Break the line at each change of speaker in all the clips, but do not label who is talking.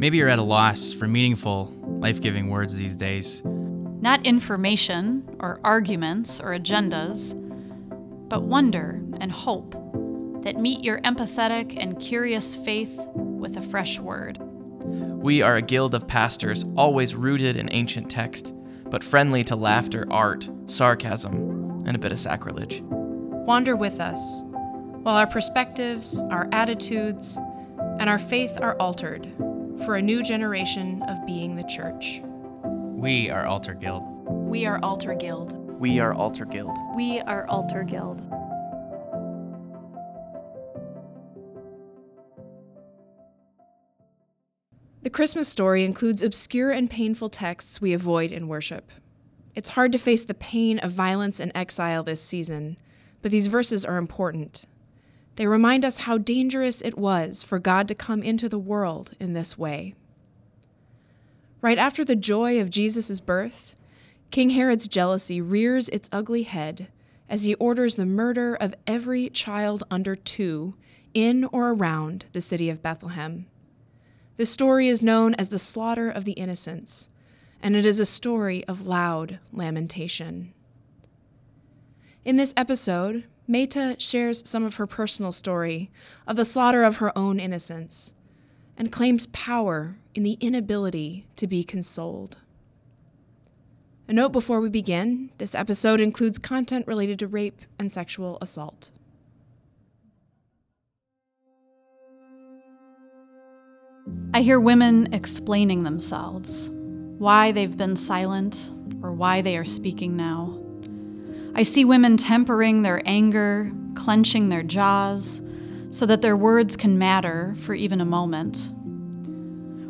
Maybe you're at a loss for meaningful, life giving words these days.
Not information or arguments or agendas, but wonder and hope that meet your empathetic and curious faith with a fresh word.
We are a guild of pastors, always rooted in ancient text, but friendly to laughter, art, sarcasm, and a bit of sacrilege.
Wander with us, while our perspectives, our attitudes, and our faith are altered for a new generation of being the church.
We are Altar Guild.
We are Altar Guild.
We are Altar Guild.
We are Altar Guild.
The Christmas story includes obscure and painful texts we avoid in worship. It's hard to face the pain of violence and exile this season, but these verses are important. They remind us how dangerous it was for God to come into the world in this way. Right after the joy of Jesus' birth, King Herod's jealousy rears its ugly head as he orders the murder of every child under two in or around the city of Bethlehem. The story is known as the slaughter of the innocents, and it is a story of loud lamentation. In this episode, Meta shares some of her personal story of the slaughter of her own innocence and claims power in the inability to be consoled. A note before we begin this episode includes content related to rape and sexual assault.
I hear women explaining themselves, why they've been silent, or why they are speaking now. I see women tempering their anger, clenching their jaws, so that their words can matter for even a moment.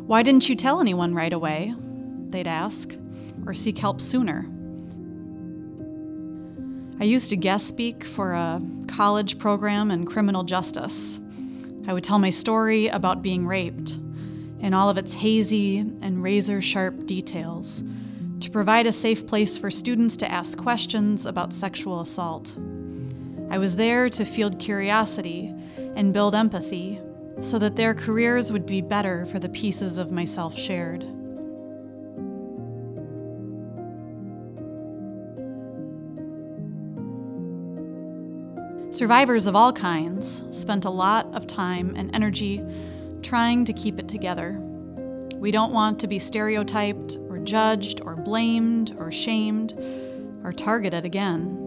Why didn't you tell anyone right away? They'd ask, or seek help sooner. I used to guest speak for a college program in criminal justice. I would tell my story about being raped in all of its hazy and razor sharp details to provide a safe place for students to ask questions about sexual assault. I was there to field curiosity and build empathy so that their careers would be better for the pieces of myself shared. Survivors of all kinds spent a lot of time and energy trying to keep it together. We don't want to be stereotyped judged or blamed or shamed or targeted again.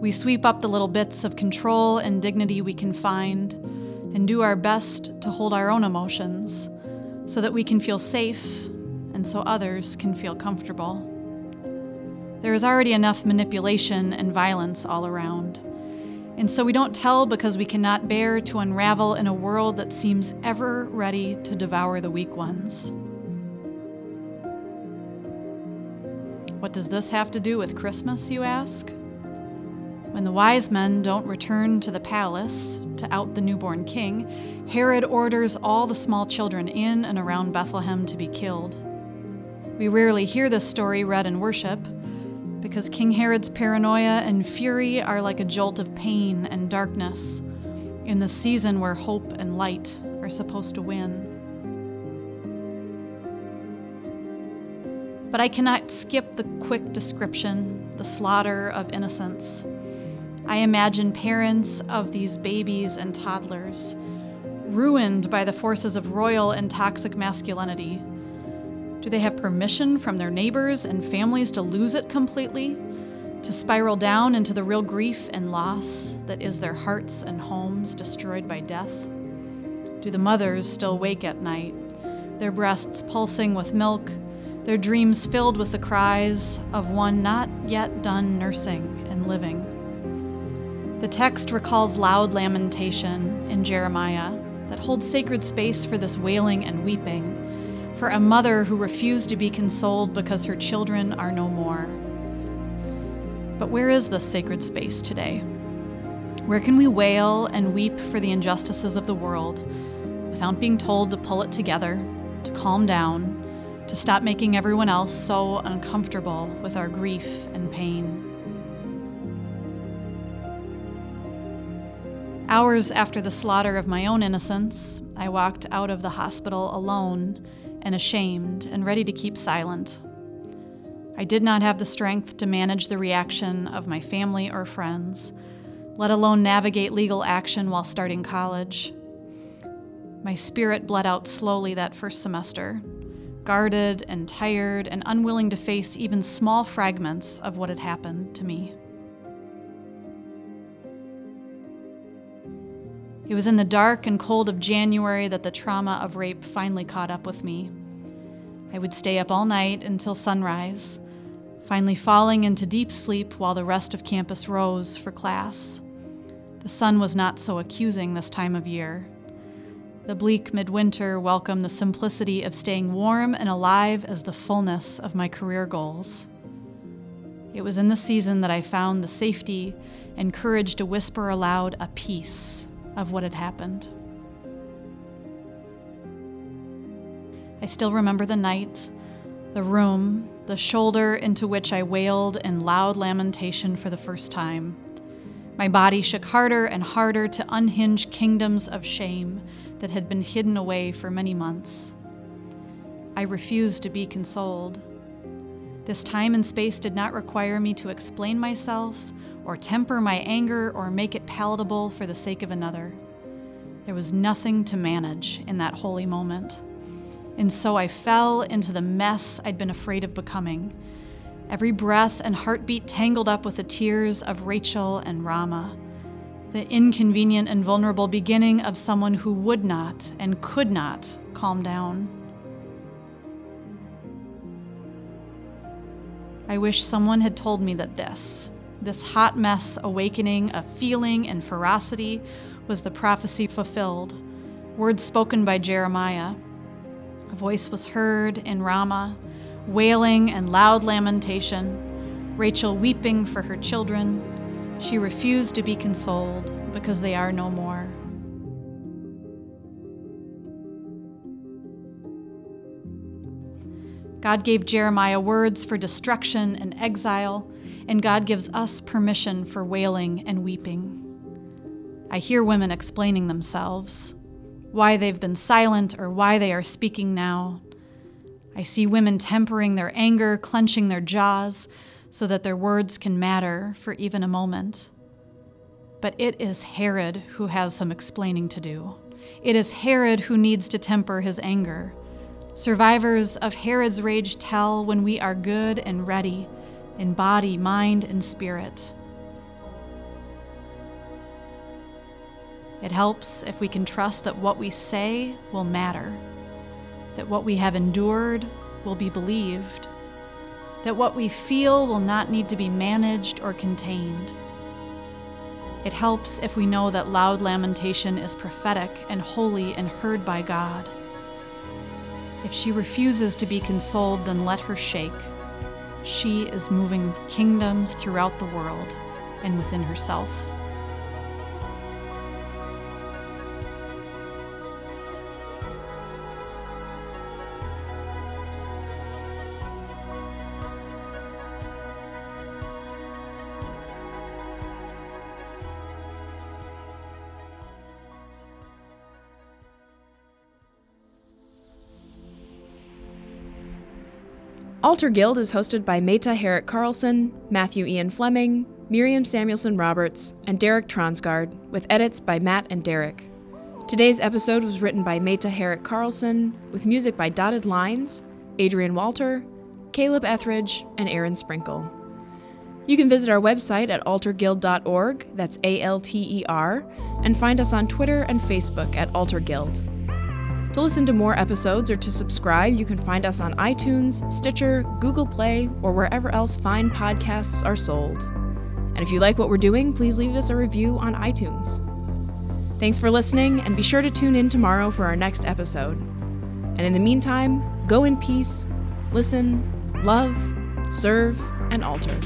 We sweep up the little bits of control and dignity we can find and do our best to hold our own emotions so that we can feel safe and so others can feel comfortable. There is already enough manipulation and violence all around. And so we don't tell because we cannot bear to unravel in a world that seems ever ready to devour the weak ones. What does this have to do with Christmas, you ask? When the wise men don't return to the palace to out the newborn king, Herod orders all the small children in and around Bethlehem to be killed. We rarely hear this story read in worship, because King Herod's paranoia and fury are like a jolt of pain and darkness in the season where hope and light are supposed to win. But I cannot skip the quick description, the slaughter of innocents. I imagine parents of these babies and toddlers, ruined by the forces of royal and toxic masculinity do they have permission from their neighbors and families to lose it completely? To spiral down into the real grief and loss that is their hearts and homes destroyed by death? Do the mothers still wake at night, their breasts pulsing with milk, their dreams filled with the cries of one not yet done nursing and living? The text recalls loud lamentation in Jeremiah that holds sacred space for this wailing and weeping for a mother who refused to be consoled because her children are no more. But where is this sacred space today? Where can we wail and weep for the injustices of the world without being told to pull it together, to calm down, to stop making everyone else so uncomfortable with our grief and pain? Hours after the slaughter of my own innocence, I walked out of the hospital alone and ashamed and ready to keep silent. I did not have the strength to manage the reaction of my family or friends, let alone navigate legal action while starting college. My spirit bled out slowly that first semester, guarded and tired and unwilling to face even small fragments of what had happened to me. It was in the dark and cold of January that the trauma of rape finally caught up with me. I would stay up all night until sunrise, finally falling into deep sleep while the rest of campus rose for class. The sun was not so accusing this time of year. The bleak midwinter welcomed the simplicity of staying warm and alive as the fullness of my career goals. It was in the season that I found the safety and courage to whisper aloud a piece of what had happened. I still remember the night, the room, the shoulder into which I wailed in loud lamentation for the first time. My body shook harder and harder to unhinge kingdoms of shame that had been hidden away for many months. I refused to be consoled. This time and space did not require me to explain myself or temper my anger or make it palatable for the sake of another. There was nothing to manage in that holy moment. And so I fell into the mess I'd been afraid of becoming. Every breath and heartbeat tangled up with the tears of Rachel and Ramah. The inconvenient and vulnerable beginning of someone who would not and could not calm down. I wish someone had told me that this, this hot mess awakening of feeling and ferocity was the prophecy fulfilled, words spoken by Jeremiah. A voice was heard in Ramah, wailing and loud lamentation, Rachel weeping for her children. She refused to be consoled because they are no more. God gave Jeremiah words for destruction and exile and God gives us permission for wailing and weeping. I hear women explaining themselves, why they've been silent or why they are speaking now. I see women tempering their anger, clenching their jaws, so that their words can matter for even a moment. But it is Herod who has some explaining to do. It is Herod who needs to temper his anger. Survivors of Herod's rage tell when we are good and ready in body, mind, and spirit. It helps if we can trust that what we say will matter, that what we have endured will be believed, that what we feel will not need to be managed or contained. It helps if we know that loud lamentation is prophetic and holy and heard by God. If she refuses to be consoled, then let her shake. She is moving kingdoms throughout the world and within herself.
Altar Guild is hosted by Meta Herrick Carlson, Matthew Ian Fleming, Miriam Samuelson Roberts, and Derek Tronsgard, with edits by Matt and Derek. Today's episode was written by Meta Herrick Carlson, with music by Dotted Lines, Adrian Walter, Caleb Etheridge, and Aaron Sprinkle. You can visit our website at alterguild.org, that's A L T E R, and find us on Twitter and Facebook at Altar Guild. To listen to more episodes or to subscribe, you can find us on iTunes, Stitcher, Google Play, or wherever else fine podcasts are sold. And if you like what we're doing, please leave us a review on iTunes. Thanks for listening, and be sure to tune in tomorrow for our next episode. And in the meantime, go in peace, listen, love, serve, and alter.